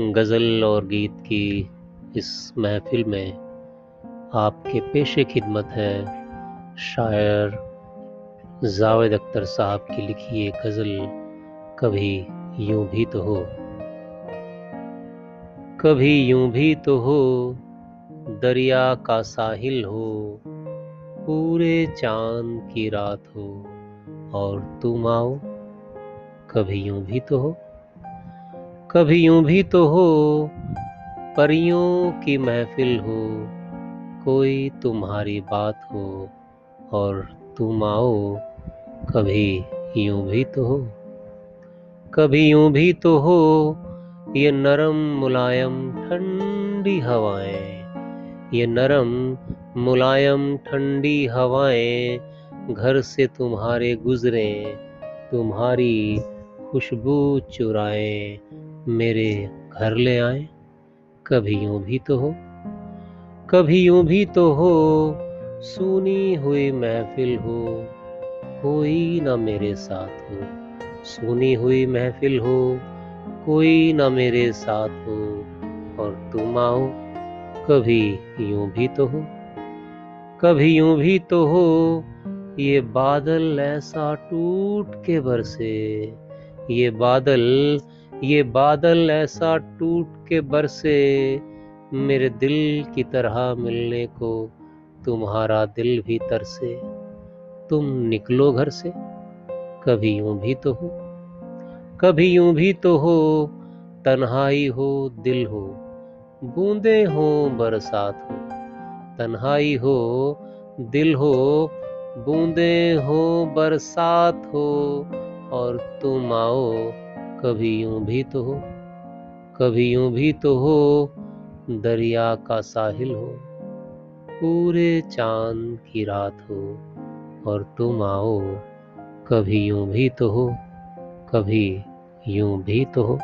गज़ल और गीत की इस महफिल में आपके पेशे खिदमत है। शायर जावेद अख्तर साहब की लिखी ये गज़ल कभी यूँ भी तो हो। कभी यूँ भी तो हो, दरिया का साहिल हो, पूरे चाँद की रात हो, और तुम आओ, कभी यूँ भी तो हो। कभी यूँ भी तो हो, परियों की महफिल हो, कोई तुम्हारी बात हो और तुम आओ, कभी यूँ भी तो हो। कभी यूँ भी तो हो, ये नरम मुलायम ठंडी हवाएँ, ये नरम मुलायम ठंडी हवाएँ, घर से तुम्हारे गुजरे, तुम्हारी खुशबू चुराए मेरे घर ले आए। कभी यूँ भी तो हो, कभी यूँ भी तो हो, सुनी हुई महफिल हो, कोई ना मेरे साथ हो। सुनी हुई महफिल हो, कोई ना मेरे साथ हो, और तुम आओ, कभी यूँ भी तो हो, कभी यूँ भी तो हो, ये बादल ऐसा टूट के बरसे, ये बादल ये बादल ऐसा टूट के बरसे, मेरे दिल की तरह मिलने को तुम्हारा दिल भी तरसे। तुम निकलो घर से, कभी यूँ भी तो हो, कभी यूँ भी तो हो, तन्हाई हो, दिल हो, बूंदे हो, बरसात हो, तन्हाई हो, दिल हो, बूंदे हो, बरसात हो, और तुम आओ कभी यूँ भी तो हो, कभी यूँ भी तो हो, दरिया का साहिल हो, पूरे चाँद की रात हो और तुम आओ, कभी यूँ भी तो हो, कभी यूँ भी तो हो।